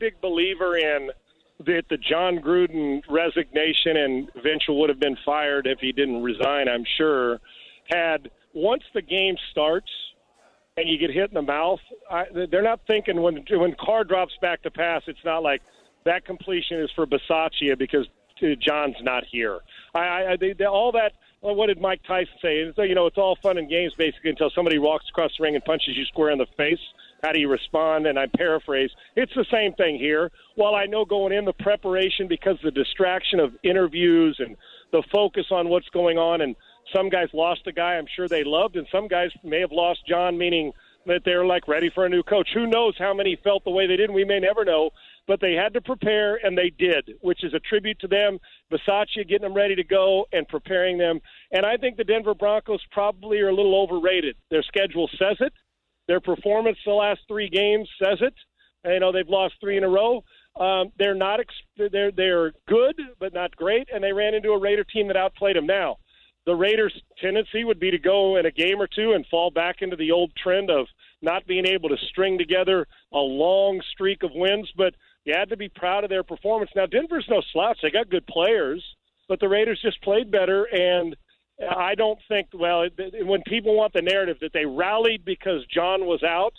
big believer in that the Jon Gruden resignation and eventually would have been fired if he didn't resign. I'm sure had once the game starts and you get hit in the mouth, I, they're not thinking when when Carr drops back to pass. It's not like that completion is for Bisaccia because uh, Jon's not here. I, I they, they, all that. Well, what did Mike Tyson say? So, you know, it's all fun and games basically until somebody walks across the ring and punches you square in the face. How do you respond? And I paraphrase. It's the same thing here. While I know going in the preparation because the distraction of interviews and the focus on what's going on, and some guys lost a guy I'm sure they loved, and some guys may have lost Jon, meaning that they're like ready for a new coach. Who knows how many felt the way they did? We may never know, but they had to prepare, and they did, which is a tribute to them. Bisaccia getting them ready to go and preparing them. And I think the Denver Broncos probably are a little overrated. Their schedule says it. Their performance the last three games says it. You know they've lost three in a row. Um, they're not they're they're good, but not great, and they ran into a Raider team that outplayed them. Now, the Raiders' tendency would be to go in a game or two and fall back into the old trend of not being able to string together a long streak of wins. But you had to be proud of their performance. Now, Denver's no slouch; they got good players, but the Raiders just played better and I don't think, well, when people want the narrative that they rallied because Jon was out,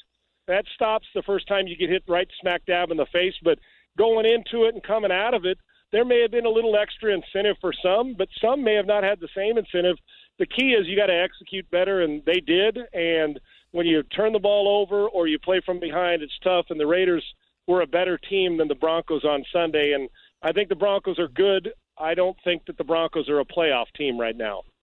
that stops the first time you get hit right smack dab in the face. But going into it and coming out of it, there may have been a little extra incentive for some, but some may have not had the same incentive. The key is you got to execute better, and they did. And when you turn the ball over or you play from behind, it's tough. And the Raiders were a better team than the Broncos on Sunday. And I think the Broncos are good. I don't think that the Broncos are a playoff team right now.